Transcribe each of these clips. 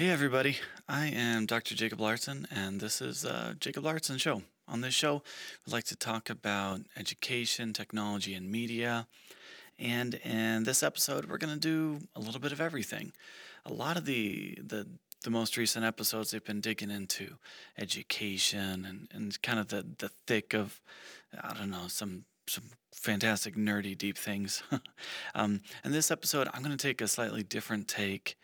Hey, everybody. I am Dr. Jacob Lauritzen, and this is uh, Jacob Lauritzen Show. On this show, we'd like to talk about education, technology, and media. And in this episode, we're going to do a little bit of everything. A lot of the the the most recent episodes, they've been digging into education and, and kind of the, the thick of, I don't know, some some fantastic nerdy deep things. um, and this episode, I'm going to take a slightly different take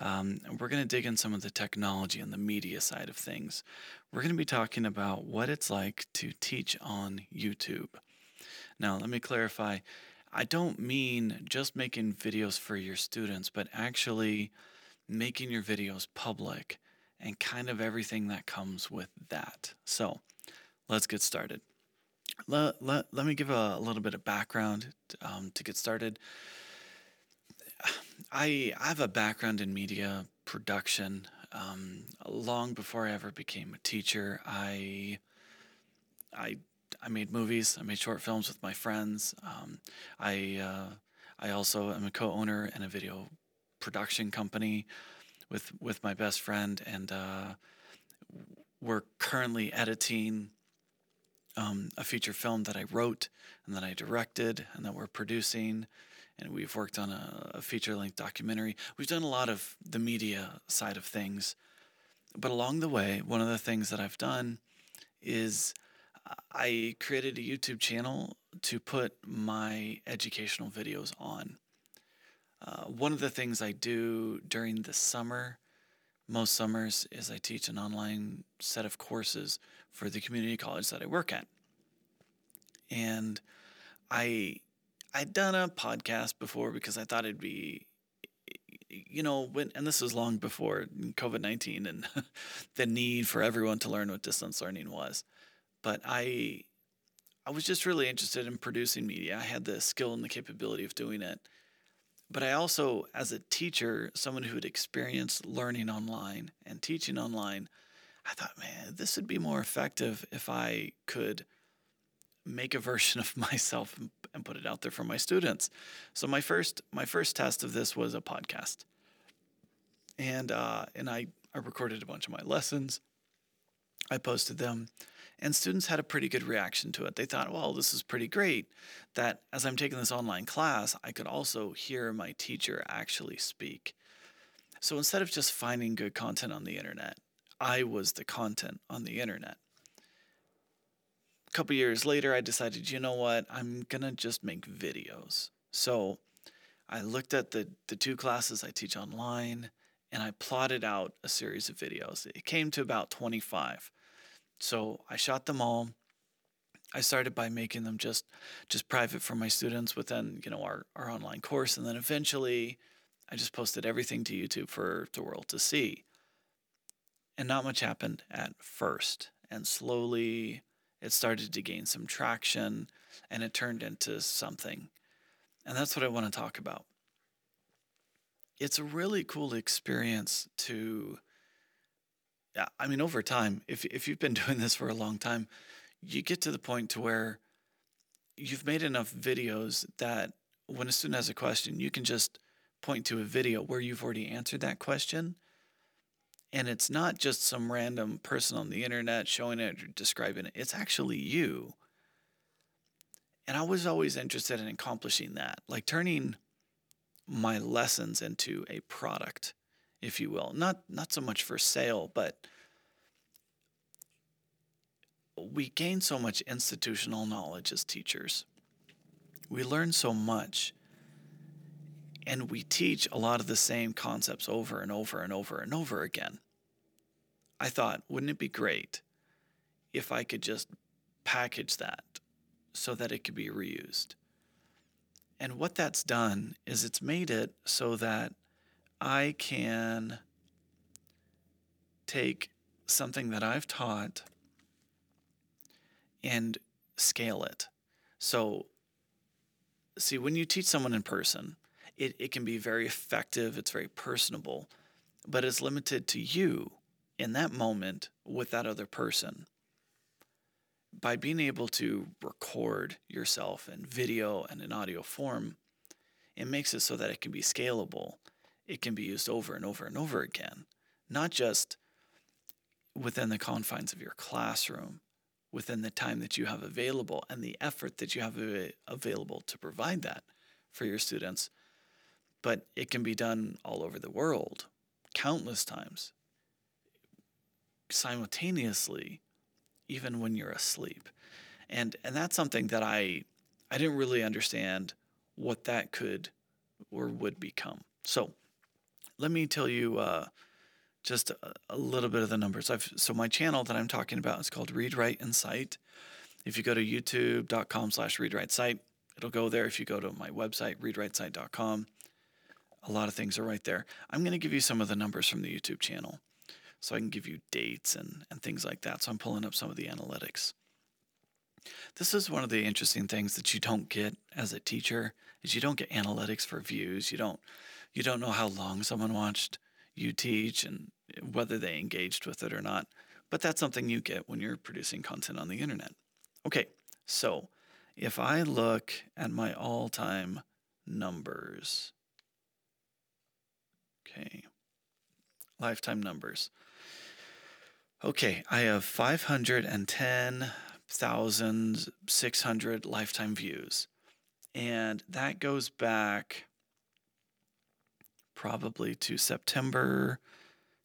um, we're going to dig in some of the technology and the media side of things. We're going to be talking about what it's like to teach on YouTube. Now, let me clarify I don't mean just making videos for your students, but actually making your videos public and kind of everything that comes with that. So, let's get started. Let, let, let me give a, a little bit of background um, to get started. I, I have a background in media production. Um, long before I ever became a teacher, I, I, I made movies. I made short films with my friends. Um, I, uh, I also am a co-owner in a video production company with with my best friend, and uh, we're currently editing um, a feature film that I wrote and that I directed and that we're producing and we've worked on a, a feature length documentary. We've done a lot of the media side of things. But along the way, one of the things that I've done is I created a YouTube channel to put my educational videos on. Uh, one of the things I do during the summer, most summers, is I teach an online set of courses for the community college that I work at. And I I'd done a podcast before because I thought it'd be, you know, when, and this was long before COVID 19 and the need for everyone to learn what distance learning was. But I, I was just really interested in producing media. I had the skill and the capability of doing it. But I also, as a teacher, someone who had experienced learning online and teaching online, I thought, man, this would be more effective if I could make a version of myself and put it out there for my students. So my first my first test of this was a podcast, and uh, and I I recorded a bunch of my lessons. I posted them, and students had a pretty good reaction to it. They thought, well, this is pretty great. That as I'm taking this online class, I could also hear my teacher actually speak. So instead of just finding good content on the internet, I was the content on the internet a couple years later, I decided, you know what, I'm gonna just make videos. So I looked at the the two classes I teach online, and I plotted out a series of videos. It came to about 25. So I shot them all. I started by making them just just private for my students within you know our, our online course, and then eventually I just posted everything to YouTube for the world to see. And not much happened at first, and slowly it started to gain some traction and it turned into something. And that's what I want to talk about. It's a really cool experience to, I mean, over time, if, if you've been doing this for a long time, you get to the point to where you've made enough videos that when a student has a question, you can just point to a video where you've already answered that question and it's not just some random person on the internet showing it or describing it, it's actually you. And I was always interested in accomplishing that, like turning my lessons into a product, if you will. Not not so much for sale, but we gain so much institutional knowledge as teachers. We learn so much and we teach a lot of the same concepts over and over and over and over again. I thought, wouldn't it be great if I could just package that so that it could be reused? And what that's done is it's made it so that I can take something that I've taught and scale it. So, see, when you teach someone in person, it, it can be very effective, it's very personable, but it's limited to you in that moment with that other person. By being able to record yourself in video and in audio form, it makes it so that it can be scalable. It can be used over and over and over again. not just within the confines of your classroom, within the time that you have available and the effort that you have available to provide that for your students, but it can be done all over the world, countless times, simultaneously, even when you're asleep. And, and that's something that I, I didn't really understand what that could or would become. So let me tell you uh, just a, a, little bit of the numbers. I've, so my channel that I'm talking about is called Read Write and Cite. If you go to youtube.com slash read write it'll go there. If you go to my website, readwritecite.com, a lot of things are right there. I'm going to give you some of the numbers from the YouTube channel so I can give you dates and, and things like that. So I'm pulling up some of the analytics. This is one of the interesting things that you don't get as a teacher is you don't get analytics for views. You don't you don't know how long someone watched you teach and whether they engaged with it or not. But that's something you get when you're producing content on the internet. Okay, so if I look at my all-time numbers, okay, lifetime numbers. Okay, I have 510,600 lifetime views. And that goes back probably to September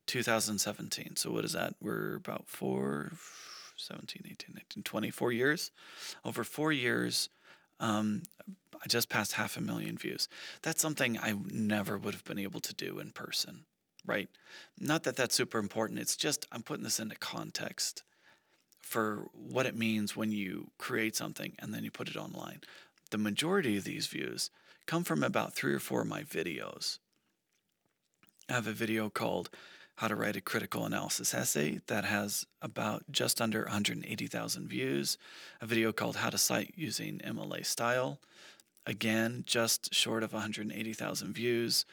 2017. So what is that? We're about four, 17, 18, 19, 24 years. Over four years, um, I just passed half a million views. That's something I never would have been able to do in person right? Not that that's super important. It's just I'm putting this into context for what it means when you create something and then you put it online. The majority of these views come from about three or four of my videos. I have a video called How to Write a Critical Analysis Essay that has about just under 180,000 views. A video called How to Cite Using MLA Style, again, just short of 180,000 views.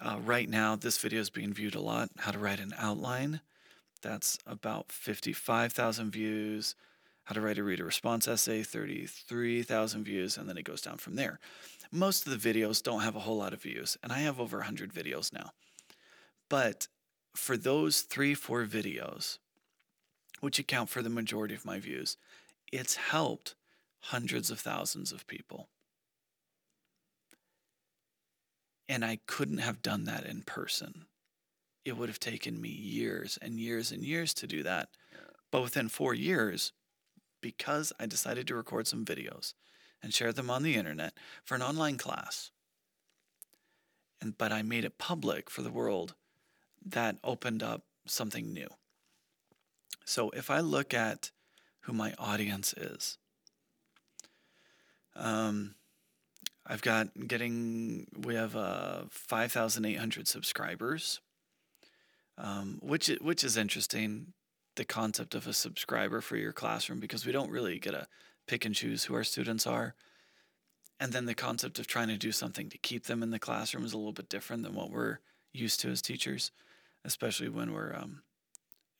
Uh, right now, this video is being viewed a lot. How to write an outline. That's about 55,000 views. How to write a reader response essay, 33,000 views, and then it goes down from there. Most of the videos don't have a whole lot of views, and I have over 100 videos now. But for those three, four videos, which account for the majority of my views, it's helped hundreds of thousands of people. And I couldn't have done that in person. It would have taken me years and years and years to do that. But within four years, because I decided to record some videos and share them on the internet for an online class, and but I made it public for the world, that opened up something new. So if I look at who my audience is, um, I've got getting, we have uh, 5,800 subscribers, um, which, which is interesting, the concept of a subscriber for your classroom, because we don't really get to pick and choose who our students are. And then the concept of trying to do something to keep them in the classroom is a little bit different than what we're used to as teachers, especially when we're um,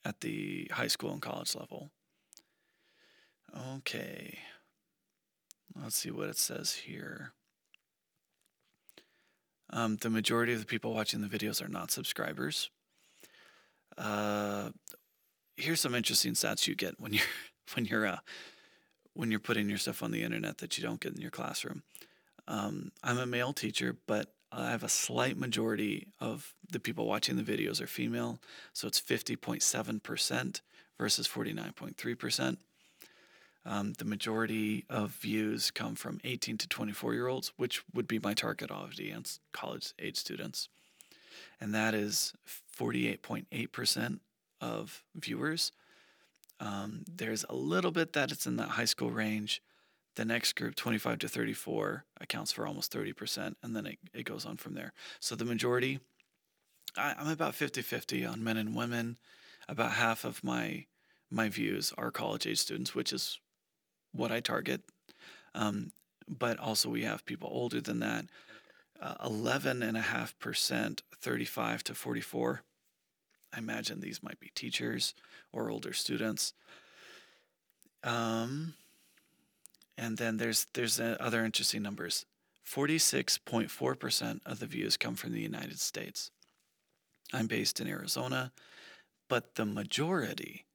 at the high school and college level. Okay. Let's see what it says here. Um, the majority of the people watching the videos are not subscribers. Uh, here's some interesting stats you get when you're when you're uh, when you're putting your stuff on the internet that you don't get in your classroom. Um, I'm a male teacher, but I have a slight majority of the people watching the videos are female, so it's 50.7% versus 49.3%. Um, the majority of views come from 18 to 24 year olds, which would be my target audience, college age students. And that is 48.8% of viewers. Um, there's a little bit that it's in that high school range. The next group, 25 to 34, accounts for almost 30%, and then it, it goes on from there. So the majority, I, I'm about 50 50 on men and women. About half of my my views are college age students, which is what I target. Um, but also, we have people older than that. Uh, 11.5%, 35 to 44. I imagine these might be teachers or older students. Um, and then there's there's other interesting numbers. 46.4% of the views come from the United States. I'm based in Arizona, but the majority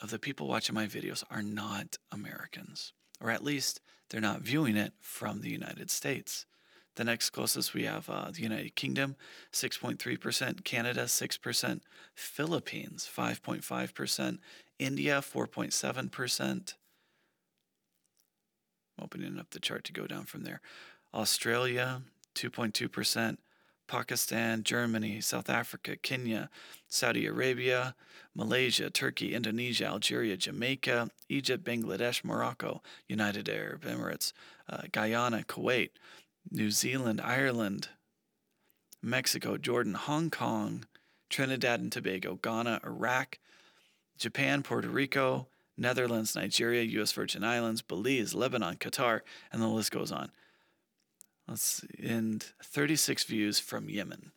of the people watching my videos are not Americans, or at least they're not viewing it from the United States. The next closest we have uh, the United Kingdom, 6.3%, Canada, 6%, Philippines, 5.5%, India, 4.7%. Opening up the chart to go down from there. Australia, 2.2%, Pakistan, Germany, South Africa, Kenya, Saudi Arabia, Malaysia, Turkey, Indonesia, Algeria, Jamaica, Egypt, Bangladesh, Morocco, United Arab Emirates, uh, Guyana, Kuwait, New Zealand, Ireland, Mexico, Jordan, Hong Kong, Trinidad and Tobago, Ghana, Iraq, Japan, Puerto Rico, Netherlands, Nigeria, U.S. Virgin Islands, Belize, Lebanon, Qatar, and the list goes on. Let's see, and 36 views from Yemen.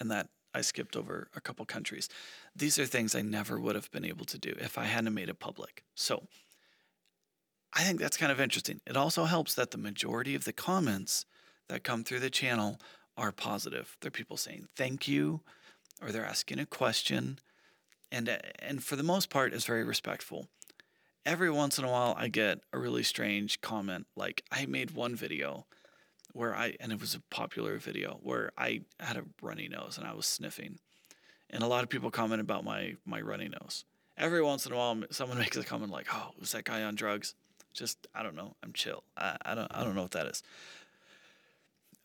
And that I skipped over a couple countries. These are things I never would have been able to do if I hadn't made it public. So I think that's kind of interesting. It also helps that the majority of the comments that come through the channel are positive. They're people saying thank you, or they're asking a question, and uh, and for the most part, is very respectful. Every once in a while, I get a really strange comment. Like I made one video where I and it was a popular video where I had a runny nose and I was sniffing, and a lot of people comment about my my runny nose. Every once in a while, someone makes a comment like, "Oh, was that guy on drugs?" Just I don't know. I'm chill. I, I don't I don't know what that is.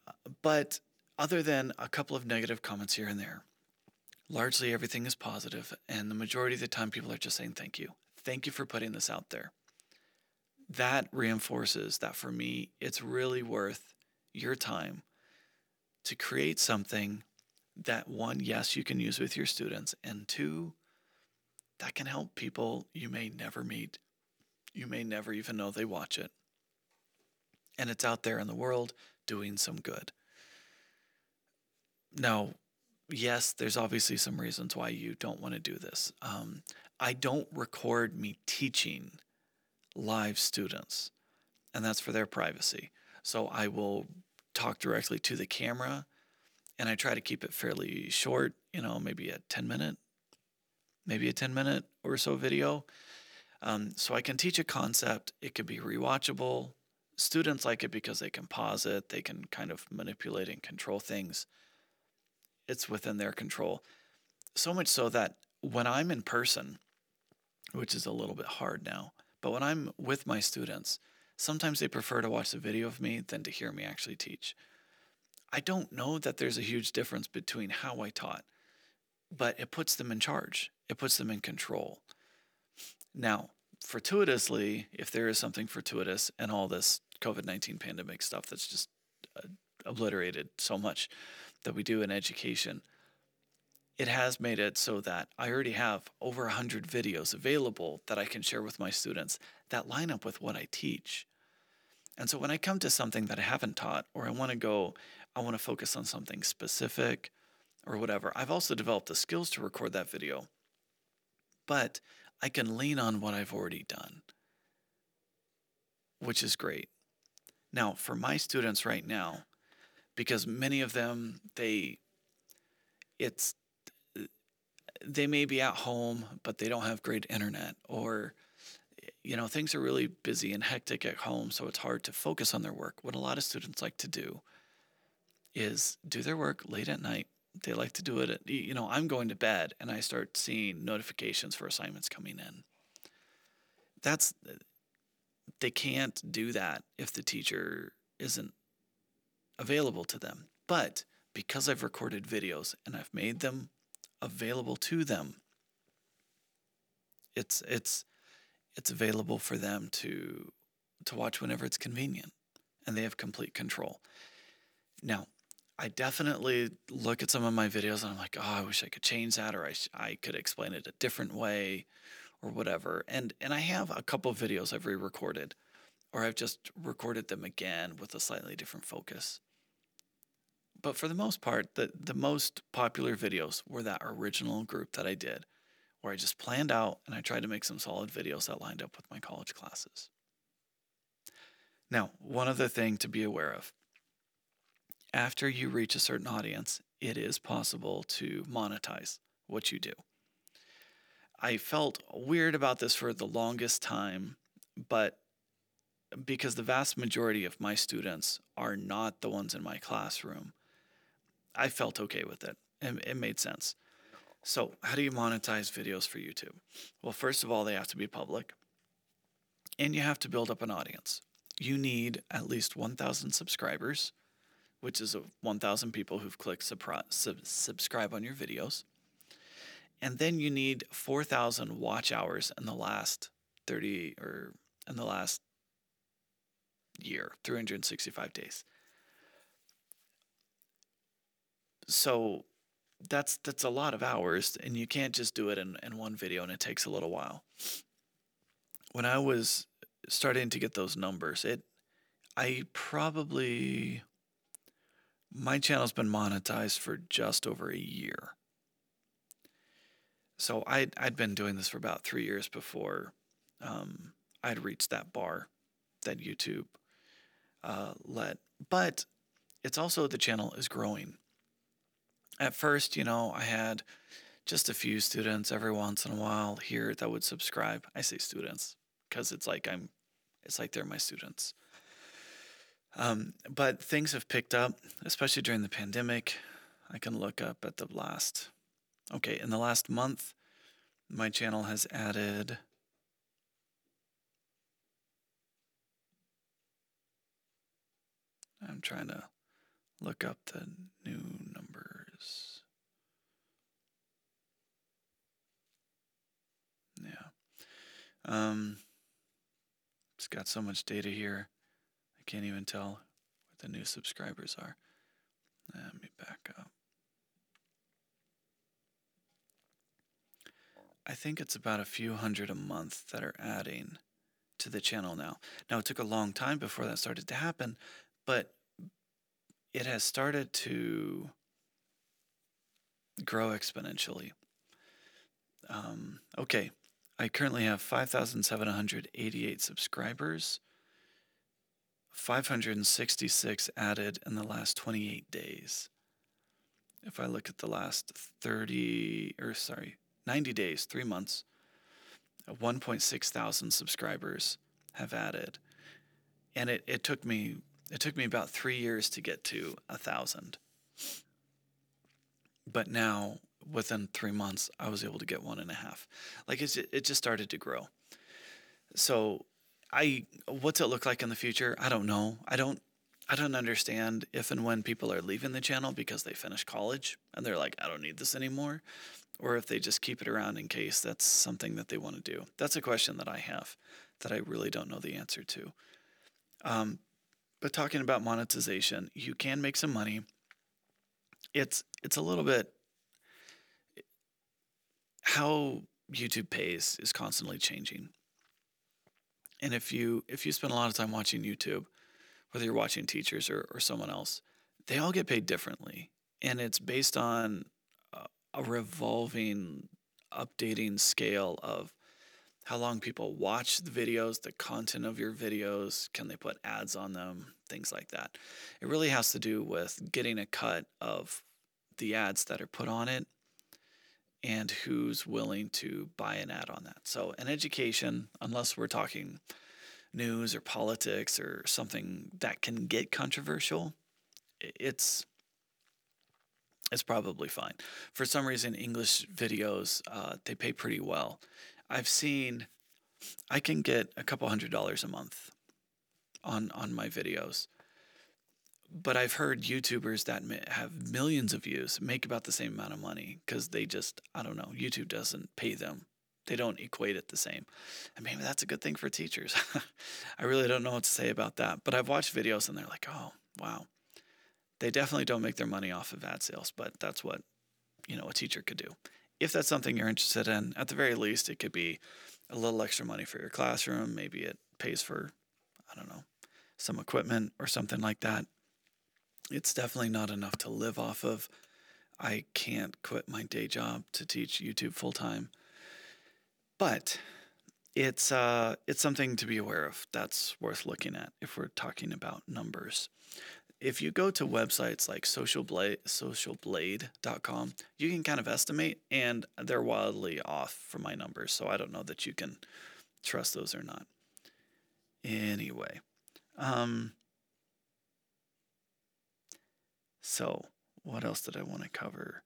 Uh, but other than a couple of negative comments here and there, largely everything is positive, and the majority of the time people are just saying thank you. Thank you for putting this out there. That reinforces that for me, it's really worth your time to create something that one, yes, you can use with your students, and two, that can help people you may never meet you may never even know they watch it. And it's out there in the world doing some good. Now, yes, there's obviously some reasons why you don't want to do this. Um, I don't record me teaching live students, and that's for their privacy. So I will talk directly to the camera, and I try to keep it fairly short, you know, maybe a 10 minute, maybe a 10 minute or so video. Um, so I can teach a concept, it can be rewatchable. Students like it because they can pause it, they can kind of manipulate and control things. It's within their control. So much so that when I'm in person, which is a little bit hard now, but when I'm with my students, sometimes they prefer to watch the video of me than to hear me actually teach. I don't know that there's a huge difference between how I taught, but it puts them in charge, it puts them in control. Now, fortuitously, if there is something fortuitous and all this COVID 19 pandemic stuff that's just uh, obliterated so much that we do in education, it has made it so that I already have over 100 videos available that I can share with my students that line up with what I teach. And so when I come to something that I haven't taught, or I want to go, I want to focus on something specific or whatever, I've also developed the skills to record that video. But I can lean on what I've already done, which is great. Now, for my students right now, because many of them, they, it's, they may be at home, but they don't have great internet, or, you know, things are really busy and hectic at home, so it's hard to focus on their work. What a lot of students like to do is do their work late at night they like to do it at, you know i'm going to bed and i start seeing notifications for assignments coming in that's they can't do that if the teacher isn't available to them but because i've recorded videos and i've made them available to them it's it's it's available for them to to watch whenever it's convenient and they have complete control now I definitely look at some of my videos and I'm like, oh, I wish I could change that or I, sh- I could explain it a different way or whatever. And and I have a couple videos I've re-recorded or I've just recorded them again with a slightly different focus. But for the most part, the, the most popular videos were that original group that I did, where I just planned out and I tried to make some solid videos that lined up with my college classes. Now, one other thing to be aware of after you reach a certain audience, it is possible to monetize what you do. I felt weird about this for the longest time, but because the vast majority of my students are not the ones in my classroom, I felt okay with it. It, it made sense. So, how do you monetize videos for YouTube? Well, first of all, they have to be public, and you have to build up an audience. You need at least 1,000 subscribers, which is 1,000 people who've clicked sub- subscribe on your videos. And then you need 4,000 watch hours in the last 30 or in the last year, 365 days. So that's that's a lot of hours and you can't just do it in, in one video and it takes a little while. When I was starting to get those numbers, it I probably my channel's been monetized for just over a year. So I'd, I'd been doing this for about three years before um, I'd reached that bar that YouTube uh, let. But it's also the channel is growing. At first, you know, I had just a few students every once in a while here that would subscribe. I say students because it's like I'm, it's like they're my students. Um, but things have picked up, especially during the pandemic. I can look up at the last Okay, in the last month, my channel has added I'm trying to look up the new numbers. Yeah. Um, it's got so much data here. I can't even tell what the new subscribers are. Let me back up. I think it's about a few hundred a month that are adding to the channel now. Now, it took a long time before that started to happen, but it has started to grow exponentially. Um, okay, I currently have 5,788 subscribers, 566 added in the last 28 days. If I look at the last 30, or sorry, 90 days, three months, 1.6 thousand subscribers have added. And it, it took me it took me about three years to get to a thousand. But now within three months I was able to get one and a half. Like it's it just started to grow. So I what's it look like in the future? I don't know. I don't I don't understand if and when people are leaving the channel because they finish college and they're like, I don't need this anymore or if they just keep it around in case that's something that they want to do. That's a question that I have that I really don't know the answer to. Um, but talking about monetization, you can make some money. It's it's a little bit how YouTube pays is constantly changing. And if you if you spend a lot of time watching YouTube, whether you're watching teachers or, or someone else, they all get paid differently. And it's based on a revolving, updating scale of how long people watch the videos, the content of your videos, can they put ads on them, things like that. It really has to do with getting a cut of the ads that are put on it and who's willing to buy an ad on that. So, in education, unless we're talking news or politics or something that can get controversial, it's it's probably fine. For some reason, English videos uh, they pay pretty well. I've seen I can get a couple hundred dollars a month on on my videos, but I've heard YouTubers that have millions of views make about the same amount of money because they just I don't know YouTube doesn't pay them. They don't equate it the same, and maybe that's a good thing for teachers. I really don't know what to say about that, but I've watched videos and they're like, oh wow they definitely don't make their money off of ad sales, but that's what you know a teacher could do. If that's something you're interested in, at the very least, it could be a little extra money for your classroom. Maybe it pays for, I don't know, some equipment or something like that. It's definitely not enough to live off of. I can't quit my day job to teach YouTube full time. But it's uh, it's something to be aware of. That's worth looking at if we're talking about numbers if you go to websites like socialblade, socialblade.com, you can kind of estimate, and they're wildly off from my numbers. So I don't know that you can trust those or not. Anyway, um, so what else did I want to cover?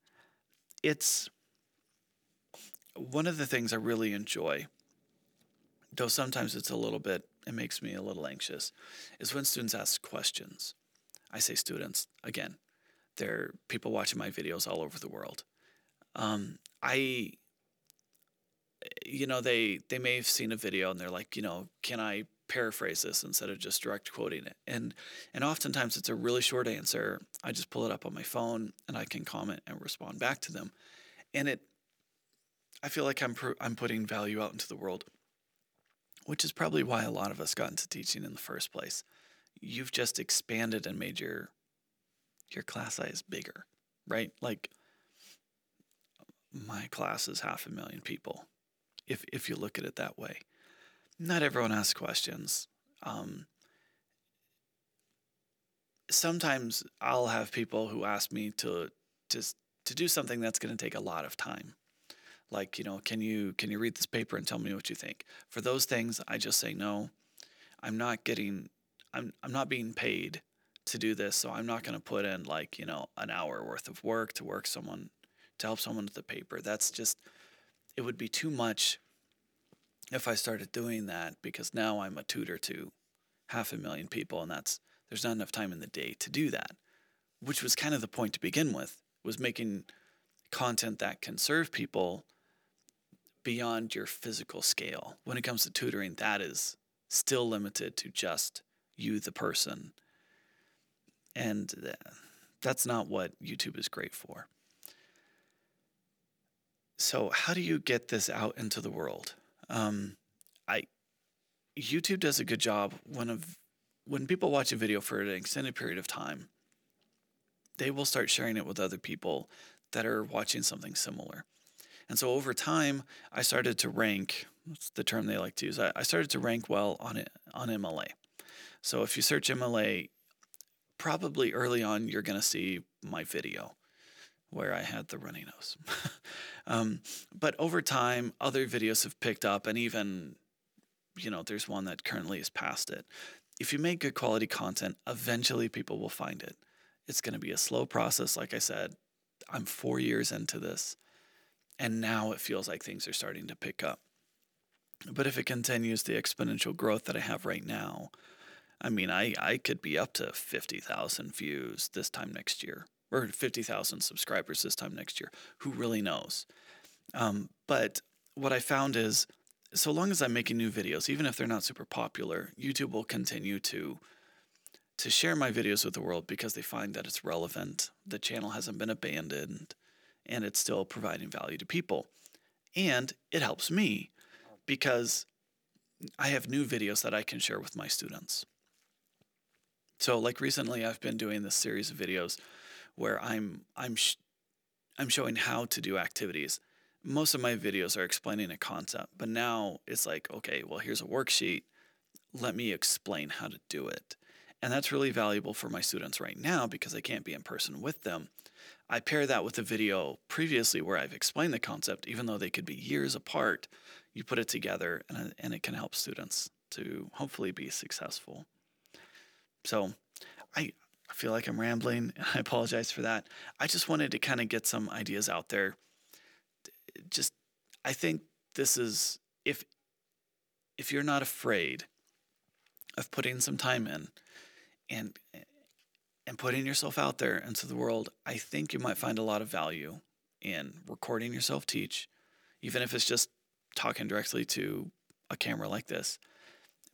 It's one of the things I really enjoy, though sometimes it's a little bit, it makes me a little anxious, is when students ask questions. I say students, again, they're people watching my videos all over the world. Um, I, you know, they they may have seen a video and they're like, you know, can I paraphrase this instead of just direct quoting it? And and oftentimes it's a really short answer. I just pull it up on my phone and I can comment and respond back to them, and it I feel like I'm I'm putting value out into the world, which is probably why a lot of us got into teaching in the first place. You've just expanded and made your your class size bigger, right? Like my class is half a million people, if if you look at it that way. Not everyone asks questions. Um, sometimes I'll have people who ask me to to to do something that's going to take a lot of time. Like you know can you can you read this paper and tell me what you think? For those things i just say no i'm not getting i'm i'm not being paid to do this so i'm not going to put in like you know an hour worth of work to work someone to help someone with the paper. That's just it would be too much if i started doing that because now i'm a tutor to half a million people and that's there's not enough time in the day to do that which was kind of the point to begin with was making content that can serve people beyond your physical scale. When it comes to tutoring, that is still limited to just you, the person. And uh, that's not what YouTube is great for. So, how do you get this out into the world? Um, I YouTube does a good job when of when people watch a video for an extended period of time. They will start sharing it with other people that are watching something similar. And so over time, I started to rank. That's the term they like to use. I, I started to rank well on it on MLA. So if you search MLA, probably early on you're going to see my video where I had the runny nose. um, but over time, other videos have picked up, and even you know, there's one that currently is past it. If you make good quality content, eventually people will find it. It's going to be a slow process, like I said. I'm four years into this. And now it feels like things are starting to pick up. But if it continues the exponential growth that I have right now, I mean, I, I could be up to 50,000 views this time next year, or 50,000 subscribers this time next year. Who really knows? Um, but what I found is so long as I'm making new videos, even if they're not super popular, YouTube will continue to to share my videos with the world because they find that it's relevant. The channel hasn't been abandoned and it's still providing value to people. And it helps me because I have new videos that I can share with my students. So like recently I've been doing this series of videos where I'm I'm sh- I'm showing how to do activities. Most of my videos are explaining a concept, but now it's like, okay, well here's a worksheet. Let me explain how to do it. And that's really valuable for my students right now because I can't be in person with them. I pair that with a video previously where I've explained the concept, even though they could be years apart. You put it together and, and it can help students to hopefully be successful. So I, I feel like I'm rambling and I apologize for that. I just wanted to kind of get some ideas out there. Just, I think this is, if, if you're not afraid of putting some time in and and putting yourself out there into the world, I think you might find a lot of value in recording yourself teach, even if it's just talking directly to a camera like this,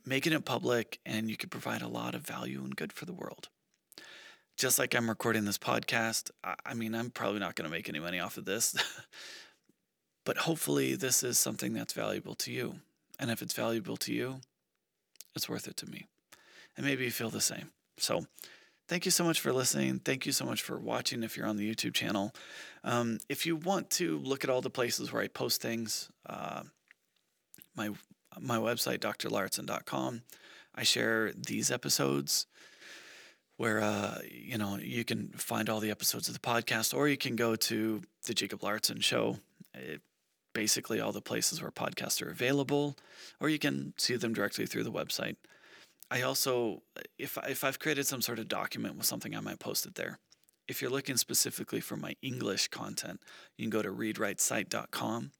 making it public, and you could provide a lot of value and good for the world. Just like I'm recording this podcast, I mean, I'm probably not going to make any money off of this, but hopefully, this is something that's valuable to you. And if it's valuable to you, it's worth it to me. And maybe you feel the same. So, thank you so much for listening. Thank you so much for watching if you're on the YouTube channel. Um, if you want to look at all the places where I post things, uh, my my website, drlauritzen.com, I share these episodes where uh, you know you can find all the episodes of the podcast, or you can go to the Jacob Lauritzen Show. It, basically, all the places where podcasts are available, or you can see them directly through the website. I also, if if I've created some sort of document with something, I might post it there. If you're looking specifically for my English content, you can go to readwritecite.com,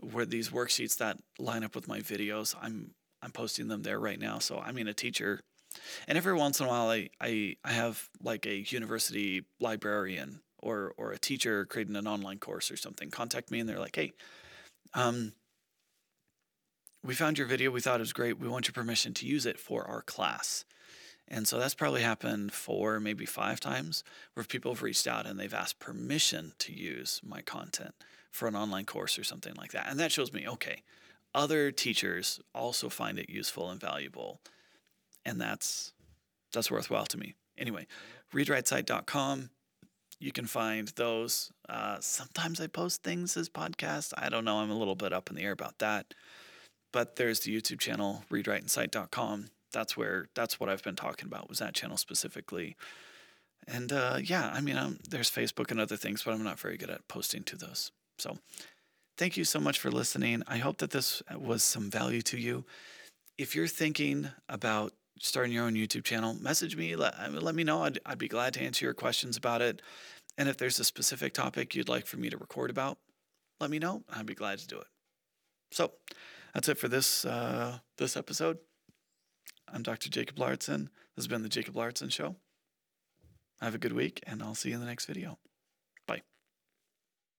where these worksheets that line up with my videos, I'm I'm posting them there right now. So I mean, a teacher and every once in a while, I, I, I have like a university librarian or, or a teacher creating an online course or something contact me and they're like, hey, um, we found your video. We thought it was great. We want your permission to use it for our class. And so that's probably happened four, maybe five times where people have reached out and they've asked permission to use my content for an online course or something like that. And that shows me, okay, other teachers also find it useful and valuable and that's that's worthwhile to me. Anyway, readwritecite.com. You can find those. Uh, sometimes I post things as podcasts. I don't know. I'm a little bit up in the air about that. But there's the YouTube channel, readwritecite.com. That's where that's what I've been talking about. Was that channel specifically? And uh, yeah, I mean, um, there's Facebook and other things, but I'm not very good at posting to those. So, thank you so much for listening. I hope that this was some value to you. If you're thinking about starting your own YouTube channel, message me. Let, let me know. I'd, I'd be glad to answer your questions about it. And if there's a specific topic you'd like for me to record about, let me know. I'd be glad to do it. So that's it for this uh, this episode. I'm Dr. Jacob Lauritzen. This has been the Jacob Lauritzen Show. Have a good week, and I'll see you in the next video.